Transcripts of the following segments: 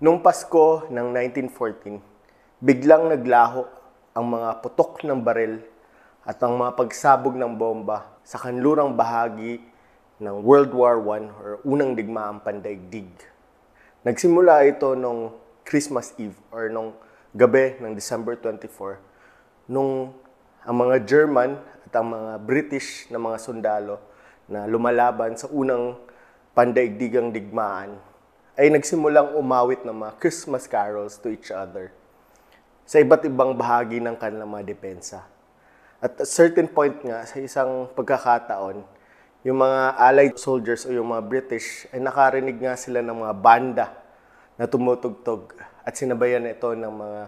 Noong Pasko ng 1914, biglang naglaho ang mga putok ng baril at ang mga pagsabog ng bomba sa kanlurang bahagi ng World War I or unang digmaang pandaigdig. Nagsimula ito nung Christmas Eve or nung gabi ng December 24 nung ang mga German at ang mga British na mga sundalo na lumalaban sa unang pandaigdigang digmaan ay nagsimulang umawit ng mga Christmas carols to each other sa iba't ibang bahagi ng kanilang mga depensa. At at certain point nga, sa isang pagkakataon, yung mga Allied soldiers o yung mga British ay nakarinig nga sila ng mga banda na tumutugtog at sinabayan ito ng mga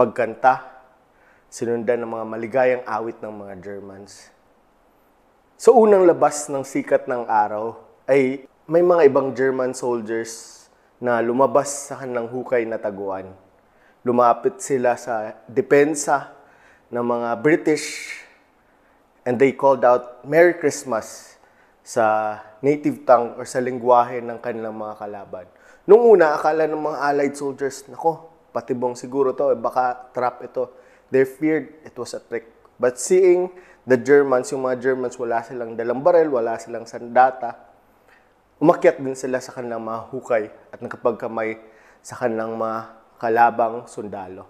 pagkanta, sinundan ng mga maligayang awit ng mga Germans. Sa unang labas ng sikat ng araw ay may mga ibang German soldiers na lumabas sa kanilang hukay na taguan. Lumapit sila sa depensa ng mga British and they called out Merry Christmas sa native tongue or sa lingwahe ng kanilang mga kalaban. Nung una, akala ng mga Allied soldiers, nako, patibong siguro to, eh, baka trap ito. They feared it was a trick. But seeing the Germans, yung mga Germans, wala silang dalang baril, wala silang sandata, umakyat din sila sa kanilang mga hukay at nakapagkamay sa kanilang mga kalabang sundalo.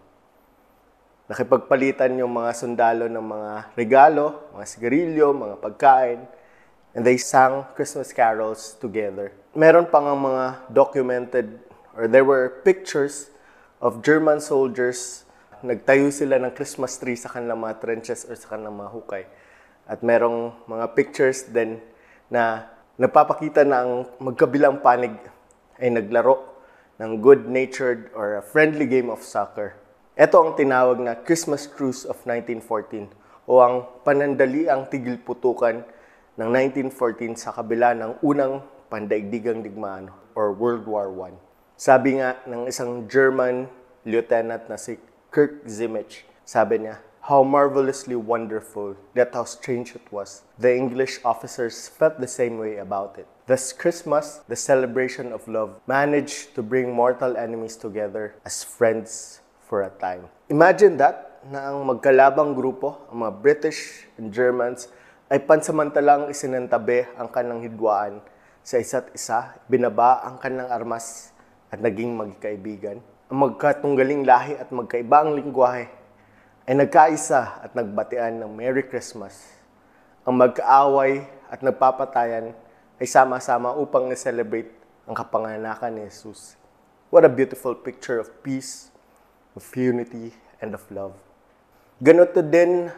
Nakipagpalitan yung mga sundalo ng mga regalo, mga sigarilyo, mga pagkain, and they sang Christmas carols together. Meron pang ang mga documented, or there were pictures of German soldiers. Nagtayo sila ng Christmas tree sa kanilang mga trenches or sa kanilang mga hukay. At merong mga pictures din na nagpapakita na ang magkabilang panig ay naglaro ng good-natured or a friendly game of soccer. Ito ang tinawag na Christmas Truce of 1914 o ang panandaliang tigil putukan ng 1914 sa kabila ng unang pandaigdigang digmaan or World War I. Sabi nga ng isang German lieutenant na si Kirk Zimmich, sabi niya, How marvelously wonderful, that how strange it was. The English officers felt the same way about it. Thus, Christmas, the celebration of love, managed to bring mortal enemies together as friends for a time. Imagine that, na ang magkalabang grupo, ang mga British and Germans, ay pansamantalang isinantabi ang kanilang hidwaan sa isa't isa, binaba ang kanilang armas at naging magkaibigan. Ang magkatunggaling lahi at magkaiba ang lingwahe ay nagkaisa at nagbatian ng Merry Christmas. Ang magkaaway at nagpapatayan ay sama-sama upang na-celebrate ang kapanganakan ni Jesus. What a beautiful picture of peace, of unity, and of love. Ganito din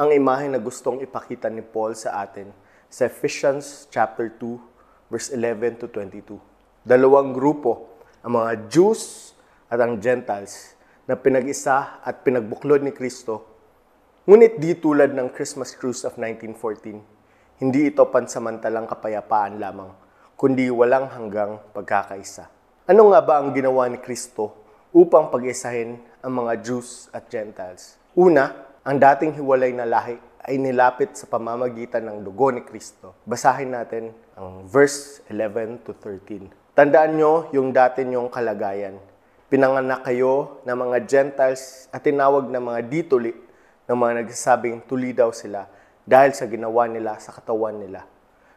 ang imahe na gustong ipakita ni Paul sa atin sa Ephesians chapter 2 verse 11 to 22. Dalawang grupo, ang mga Jews at ang Gentiles na pinag-isa at pinagbuklod ni Kristo. Ngunit di tulad ng Christmas Cruise of 1914, hindi ito pansamantalang kapayapaan lamang, kundi walang hanggang pagkakaisa. Ano nga ba ang ginawa ni Kristo upang pag-isahin ang mga Jews at Gentiles? Una, ang dating hiwalay na lahi ay nilapit sa pamamagitan ng dugo ni Kristo. Basahin natin ang verse 11 to 13. Tandaan nyo yung dati nyong kalagayan Pinanganak kayo ng mga Gentiles at tinawag ng mga dituli ng mga nagsasabing tuli daw sila dahil sa ginawa nila sa katawan nila.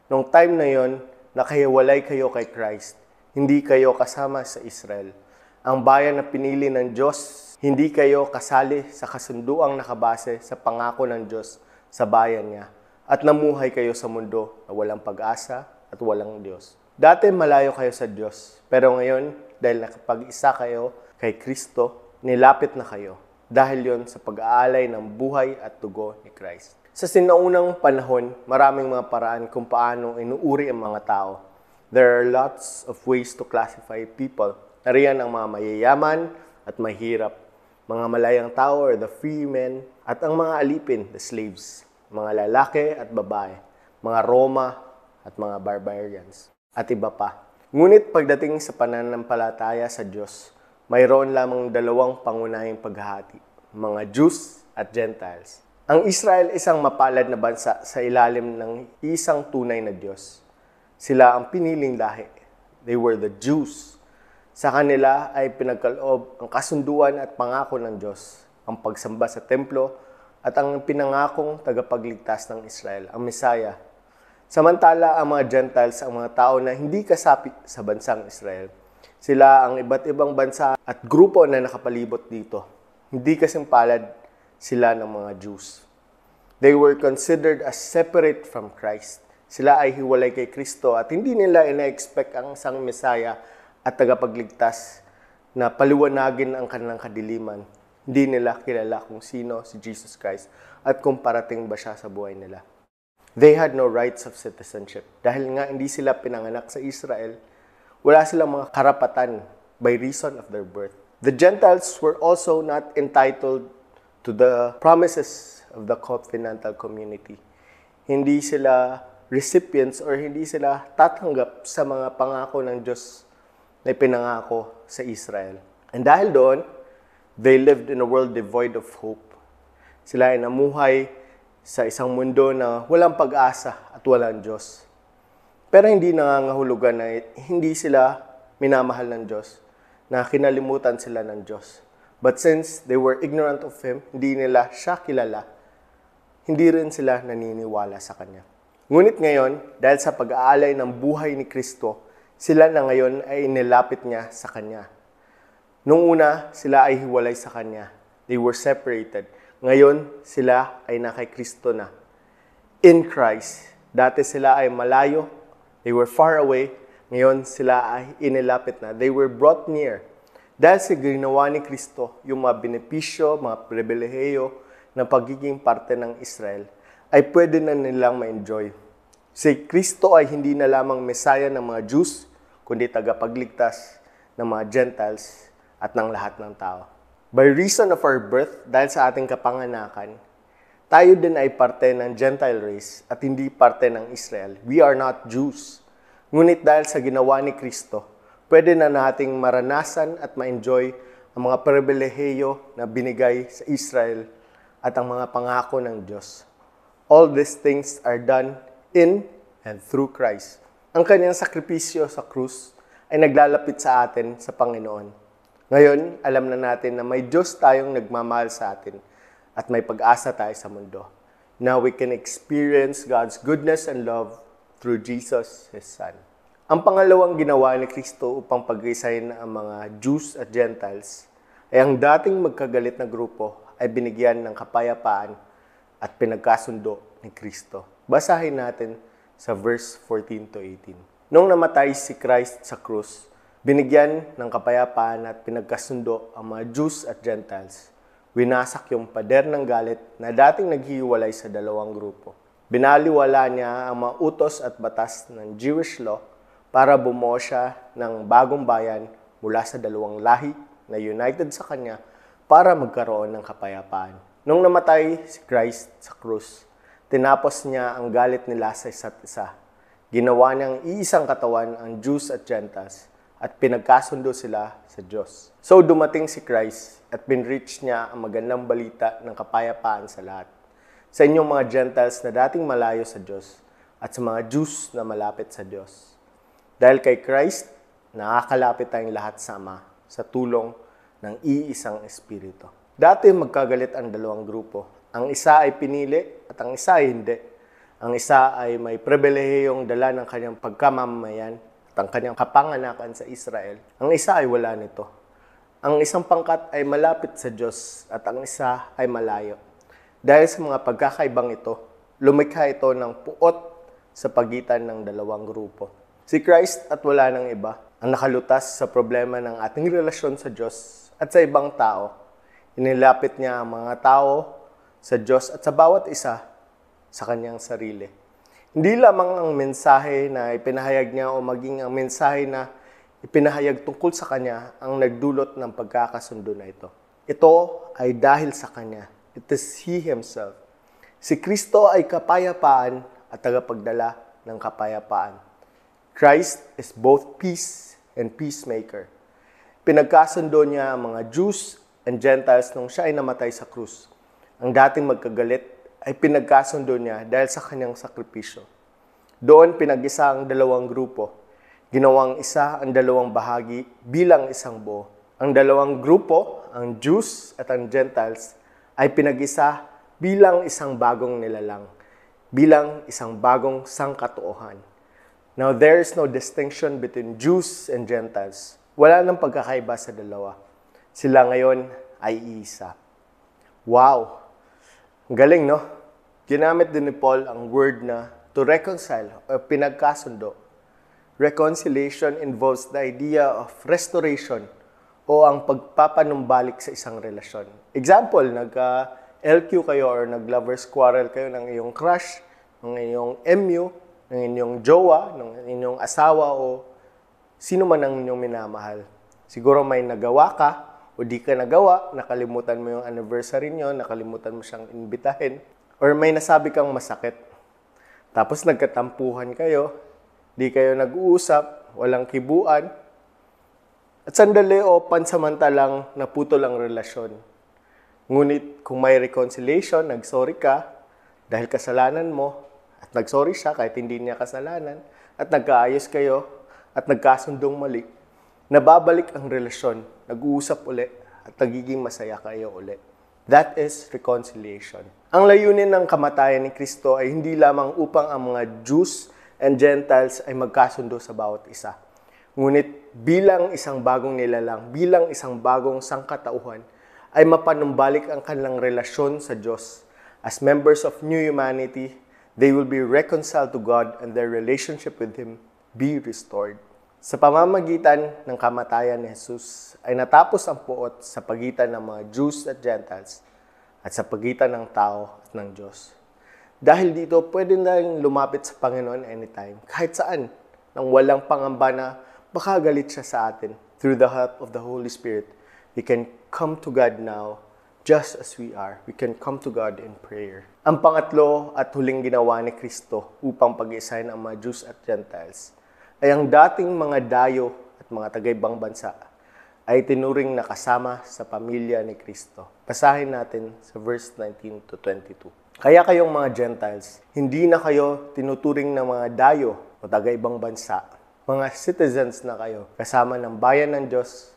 Noong time na yon, nakahiwalay kayo kay Christ. Hindi kayo kasama sa Israel. Ang bayan na pinili ng Diyos, hindi kayo kasali sa kasunduang nakabase sa pangako ng Diyos sa bayan niya. At namuhay kayo sa mundo na walang pag-asa at walang Diyos. Dati malayo kayo sa Diyos, pero ngayon dahil nakapag-isa kayo kay Kristo, nilapit na kayo dahil yon sa pag-aalay ng buhay at dugo ni Christ. Sa sinaunang panahon, maraming mga paraan kung paano inuuri ang mga tao. There are lots of ways to classify people. Nariyan ang mga mayayaman at mahirap, mga malayang tao or the free men, at ang mga alipin, the slaves, mga lalaki at babae, mga Roma at mga barbarians, at iba pa. Ngunit pagdating sa pananampalataya sa Diyos, mayroon lamang dalawang pangunahing paghahati, mga Jews at Gentiles. Ang Israel isang mapalad na bansa sa ilalim ng isang tunay na Diyos. Sila ang piniling lahi. They were the Jews. Sa kanila ay pinagkaloob ang kasunduan at pangako ng Diyos, ang pagsamba sa templo at ang pinangakong tagapagligtas ng Israel, ang Messiah. Samantala, ang mga Gentiles, ang mga tao na hindi kasapi sa bansang Israel, sila ang iba't ibang bansa at grupo na nakapalibot dito. Hindi kasing palad sila ng mga Jews. They were considered as separate from Christ. Sila ay hiwalay kay Kristo at hindi nila ina-expect ang isang Messiah at tagapagligtas na paliwanagin ang kanilang kadiliman. Hindi nila kilala kung sino si Jesus Christ at kung parating ba siya sa buhay nila. They had no rights of citizenship. Dahil nga hindi sila pinanganak sa Israel, wala silang mga karapatan by reason of their birth. The Gentiles were also not entitled to the promises of the covenantal community. Hindi sila recipients or hindi sila tatanggap sa mga pangako ng Diyos na ipinangako sa Israel. And dahil doon, they lived in a world devoid of hope. Sila ay namuhay sa isang mundo na walang pag-asa at walang Diyos. Pero hindi nangangahulugan na hindi sila minamahal ng Diyos, na kinalimutan sila ng Diyos. But since they were ignorant of Him, hindi nila siya kilala, hindi rin sila naniniwala sa Kanya. Ngunit ngayon, dahil sa pag-aalay ng buhay ni Kristo, sila na ngayon ay inilapit niya sa Kanya. Nung una, sila ay hiwalay sa Kanya. They were separated. Ngayon, sila ay na kay Kristo na. In Christ. Dati sila ay malayo. They were far away. Ngayon, sila ay inilapit na. They were brought near. Dahil sa ginawa ni Kristo, yung mga benepisyo, mga pribileheyo ng pagiging parte ng Israel, ay pwede na nilang ma-enjoy. Si Kristo ay hindi na lamang Mesaya ng mga Jews, kundi tagapagligtas ng mga Gentiles at ng lahat ng tao. By reason of our birth, dahil sa ating kapanganakan, tayo din ay parte ng Gentile race at hindi parte ng Israel. We are not Jews. Ngunit dahil sa ginawa ni Kristo, pwede na nating maranasan at ma-enjoy ang mga pribileheyo na binigay sa Israel at ang mga pangako ng Diyos. All these things are done in and through Christ. Ang kanyang sakripisyo sa krus ay naglalapit sa atin sa Panginoon. Ngayon, alam na natin na may Diyos tayong nagmamahal sa atin at may pag-asa tayo sa mundo. Now we can experience God's goodness and love through Jesus, His Son. Ang pangalawang ginawa ni Kristo upang pag-isahin ang mga Jews at Gentiles ay ang dating magkagalit na grupo ay binigyan ng kapayapaan at pinagkasundo ni Kristo. Basahin natin sa verse 14 to 18. Nung namatay si Christ sa krus, binigyan ng kapayapaan at pinagkasundo ang mga Jews at Gentiles. Winasak yung pader ng galit na dating naghihiwalay sa dalawang grupo. Binaliwala niya ang mga utos at batas ng Jewish law para bumuo siya ng bagong bayan mula sa dalawang lahi na united sa kanya para magkaroon ng kapayapaan. Nung namatay si Christ sa krus, tinapos niya ang galit nila sa isa't isa. Ginawa niyang iisang katawan ang Jews at Gentiles at pinagkasundo sila sa Diyos. So dumating si Christ at binreach niya ang magandang balita ng kapayapaan sa lahat. Sa inyong mga Gentiles na dating malayo sa Diyos at sa mga Jews na malapit sa Diyos. Dahil kay Christ, nakakalapit tayong lahat sama sa tulong ng iisang Espiritu. Dati magkagalit ang dalawang grupo. Ang isa ay pinili at ang isa ay hindi. Ang isa ay may pribilehiyong dala ng kanyang pagkamamayan at ang kanyang kapanganakan sa Israel. Ang isa ay wala nito. Ang isang pangkat ay malapit sa Diyos at ang isa ay malayo. Dahil sa mga pagkakaibang ito, lumikha ito ng puot sa pagitan ng dalawang grupo. Si Christ at wala ng iba ang nakalutas sa problema ng ating relasyon sa Diyos at sa ibang tao. Inilapit niya ang mga tao sa Diyos at sa bawat isa sa kanyang sarili. Hindi lamang ang mensahe na ipinahayag niya o maging ang mensahe na ipinahayag tungkol sa kanya ang nagdulot ng pagkakasundo na ito. Ito ay dahil sa kanya. It is He Himself. Si Kristo ay kapayapaan at tagapagdala ng kapayapaan. Christ is both peace and peacemaker. Pinagkasundo niya ang mga Jews and Gentiles nung siya ay namatay sa krus. Ang dating magkagalit ay pinagkasundo niya dahil sa kanyang sakripisyo. Doon pinag-isa ang dalawang grupo. ginawang isa ang dalawang bahagi bilang isang buo. Ang dalawang grupo, ang Jews at ang Gentiles, ay pinag-isa bilang isang bagong nilalang, bilang isang bagong sangkatuohan. Now, there is no distinction between Jews and Gentiles. Wala nang pagkakaiba sa dalawa. Sila ngayon ay isa. Wow! Galing, no? Ginamit din ni Paul ang word na to reconcile o pinagkasundo. Reconciliation involves the idea of restoration o ang pagpapanumbalik sa isang relasyon. Example, nagka-LQ kayo or nag-lovers quarrel kayo ng iyong crush, ng iyong MU, ng inyong jowa, ng inyong asawa o sino man ang inyong minamahal. Siguro may nagawa ka o di ka nagawa, nakalimutan mo yung anniversary nyo, nakalimutan mo siyang imbitahin, or may nasabi kang masakit. Tapos nagkatampuhan kayo, di kayo nag-uusap, walang kibuan, at sandali o pansamantalang naputol ang relasyon. Ngunit kung may reconciliation, nagsorry ka dahil kasalanan mo at nagsorry siya kahit hindi niya kasalanan at nagkaayos kayo at nagkasundong mali, nababalik ang relasyon, nag-uusap uli at nagiging masaya kayo uli. That is reconciliation. Ang layunin ng kamatayan ni Kristo ay hindi lamang upang ang mga Jews and Gentiles ay magkasundo sa bawat isa Ngunit bilang isang bagong nilalang, bilang isang bagong sangkatauhan, ay mapanumbalik ang kanilang relasyon sa Diyos. As members of new humanity, they will be reconciled to God and their relationship with Him be restored. Sa pamamagitan ng kamatayan ni Jesus ay natapos ang puot sa pagitan ng mga Jews at Gentiles at sa pagitan ng tao at ng Diyos. Dahil dito, pwede na lumapit sa Panginoon anytime, kahit saan, nang walang pangamba na baka galit siya sa atin. Through the help of the Holy Spirit, we can come to God now just as we are. We can come to God in prayer. Ang pangatlo at huling ginawa ni Kristo upang pag-isahin ang mga Jews at Gentiles ay ang dating mga dayo at mga tagaibang bansa ay tinuring na kasama sa pamilya ni Kristo. Basahin natin sa verse 19 to 22. Kaya kayong mga Gentiles, hindi na kayo tinuturing na mga dayo o taga-ibang bansa mga citizens na kayo, kasama ng bayan ng Diyos,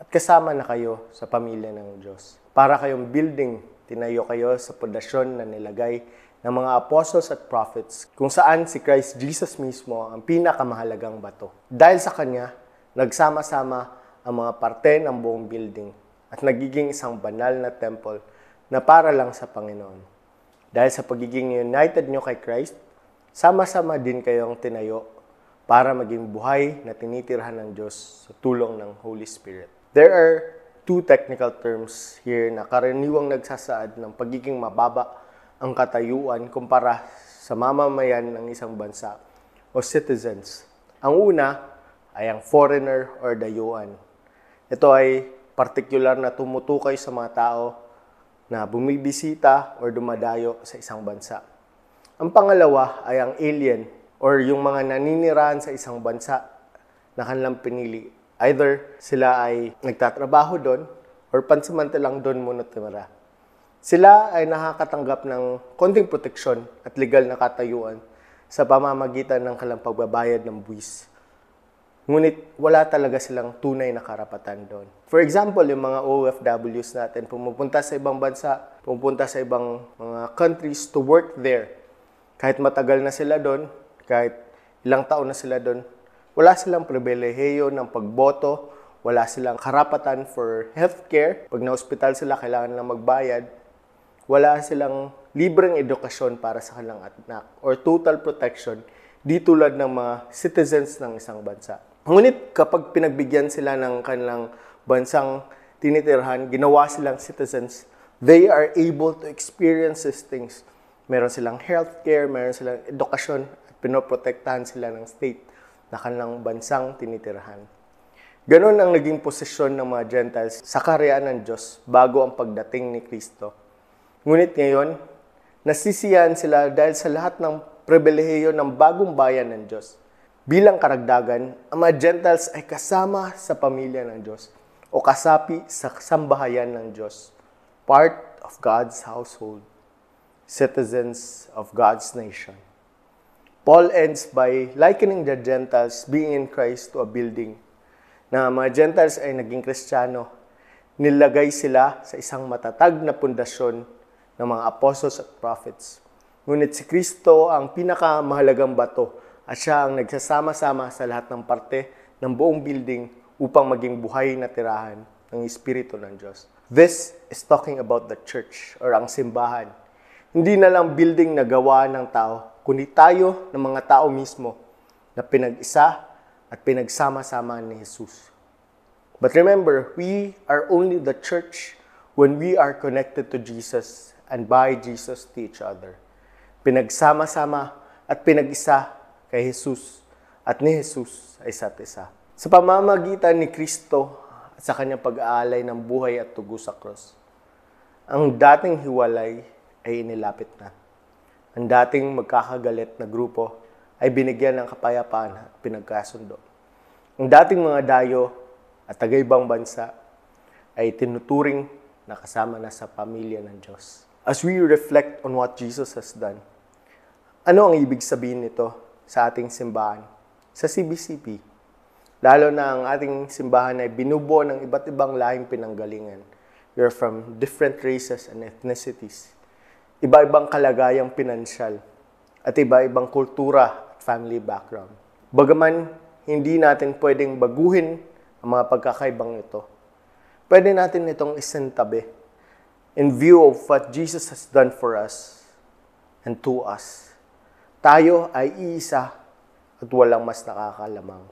at kasama na kayo sa pamilya ng Diyos. Para kayong building, tinayo kayo sa pundasyon na nilagay ng mga apostles at prophets, kung saan si Christ Jesus mismo ang pinakamahalagang bato. Dahil sa Kanya, nagsama-sama ang mga parte ng buong building at nagiging isang banal na temple na para lang sa Panginoon. Dahil sa pagiging united nyo kay Christ, sama-sama din kayong tinayo para maging buhay na tinitirhan ng Diyos sa tulong ng Holy Spirit. There are two technical terms here na karaniwang nagsasaad ng pagiging mababa ang katayuan kumpara sa mamamayan ng isang bansa o citizens. Ang una ay ang foreigner or dayuan. Ito ay partikular na tumutukoy sa mga tao na bumibisita or dumadayo sa isang bansa. Ang pangalawa ay ang alien or yung mga naninirahan sa isang bansa na kanilang pinili. Either sila ay nagtatrabaho doon or pansamantalang doon muna tumira. Sila ay nakakatanggap ng konting proteksyon at legal na katayuan sa pamamagitan ng kanilang pagbabayad ng buwis. Ngunit wala talaga silang tunay na karapatan doon. For example, yung mga OFWs natin, pumupunta sa ibang bansa, pumupunta sa ibang mga countries to work there. Kahit matagal na sila doon, kahit ilang taon na sila doon, wala silang pribilehiyo ng pagboto, wala silang karapatan for healthcare. Pag na-hospital sila, kailangan lang magbayad. Wala silang libreng edukasyon para sa kanilang anak or total protection di tulad ng mga citizens ng isang bansa. Ngunit kapag pinagbigyan sila ng kanilang bansang tinitirhan, ginawa silang citizens, they are able to experience these things. Meron silang healthcare, meron silang edukasyon pinoprotektahan sila ng state na kanilang bansang tinitirhan. Ganon ang naging posisyon ng mga Gentiles sa karyaan ng Diyos bago ang pagdating ni Kristo. Ngunit ngayon, nasisiyahan sila dahil sa lahat ng pribilehiyo ng bagong bayan ng Diyos. Bilang karagdagan, ang mga Gentiles ay kasama sa pamilya ng Diyos o kasapi sa sambahayan ng Diyos. Part of God's household. Citizens of God's nation. Paul ends by likening the Gentiles being in Christ to a building. Na mga Gentiles ay naging Kristiyano, nilagay sila sa isang matatag na pundasyon ng mga apostles at prophets. Ngunit si Kristo ang pinakamahalagang bato at siya ang nagsasama-sama sa lahat ng parte ng buong building upang maging buhay na tirahan ng Espiritu ng Diyos. This is talking about the church or ang simbahan. Hindi na lang building na gawa ng tao, kundi tayo ng mga tao mismo na pinag-isa at pinagsama-sama ni Jesus. But remember, we are only the church when we are connected to Jesus and by Jesus to each other. Pinagsama-sama at pinag-isa kay Jesus at ni Jesus sa isa't isa. Sa pamamagitan ni Kristo at sa kanyang pag-aalay ng buhay at tugo sa cross, ang dating hiwalay ay inilapit na. Ang dating magkakagalit na grupo ay binigyan ng kapayapaan at pinagkasundo. Ang dating mga dayo at tagaybang bansa ay tinuturing na kasama na sa pamilya ng Diyos. As we reflect on what Jesus has done, ano ang ibig sabihin nito sa ating simbahan? Sa CBCP, Lalo na ang ating simbahan ay binubuo ng iba't ibang lahing pinanggalingan. Are from different races and ethnicities. Iba-ibang kalagayang pinansyal at iba-ibang kultura at family background. Bagaman hindi natin pwedeng baguhin ang mga pagkakaibang ito, pwede natin itong isintabi in view of what Jesus has done for us and to us. Tayo ay iisa at walang mas nakakalamang.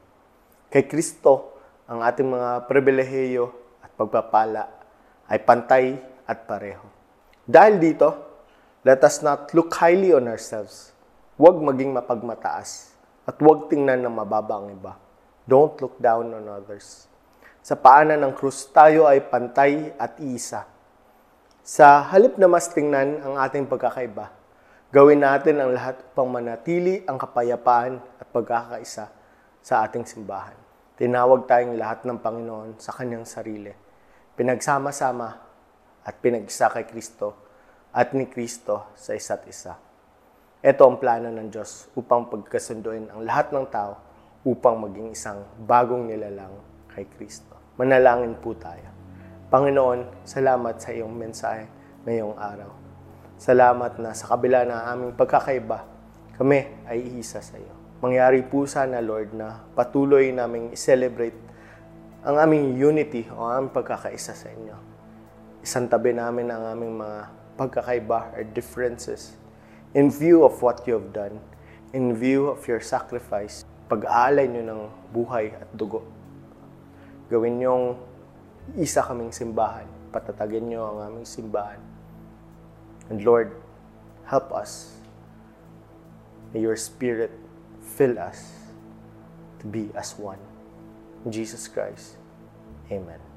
Kay Kristo, ang ating mga pribilehiyo at pagpapala ay pantay at pareho. Dahil dito, let us not look highly on ourselves. Huwag maging mapagmataas at huwag tingnan na mababa ang iba. Don't look down on others. Sa paanan ng krus, tayo ay pantay at isa. Sa halip na mas tingnan ang ating pagkakaiba, gawin natin ang lahat upang manatili ang kapayapaan at pagkakaisa sa ating simbahan. Tinawag tayong lahat ng Panginoon sa kanyang sarili. Pinagsama-sama at pinag-isa kay Kristo at ni Kristo sa isa't isa. Ito ang plano ng Diyos upang pagkasunduin ang lahat ng tao upang maging isang bagong nilalang kay Kristo. Manalangin po tayo. Panginoon, salamat sa iyong mensahe ngayong araw. Salamat na sa kabila ng aming pagkakaiba, kami ay isa sa iyo mangyari po sana, Lord, na patuloy naming celebrate ang aming unity o ang pagkakaisa sa inyo. Isang tabi namin ang aming mga pagkakaiba or differences in view of what you have done, in view of your sacrifice, pag-aalay nyo ng buhay at dugo. Gawin nyong isa kaming simbahan. Patatagin nyo ang aming simbahan. And Lord, help us. May your Spirit fill us to be as one. In Jesus Christ, amen.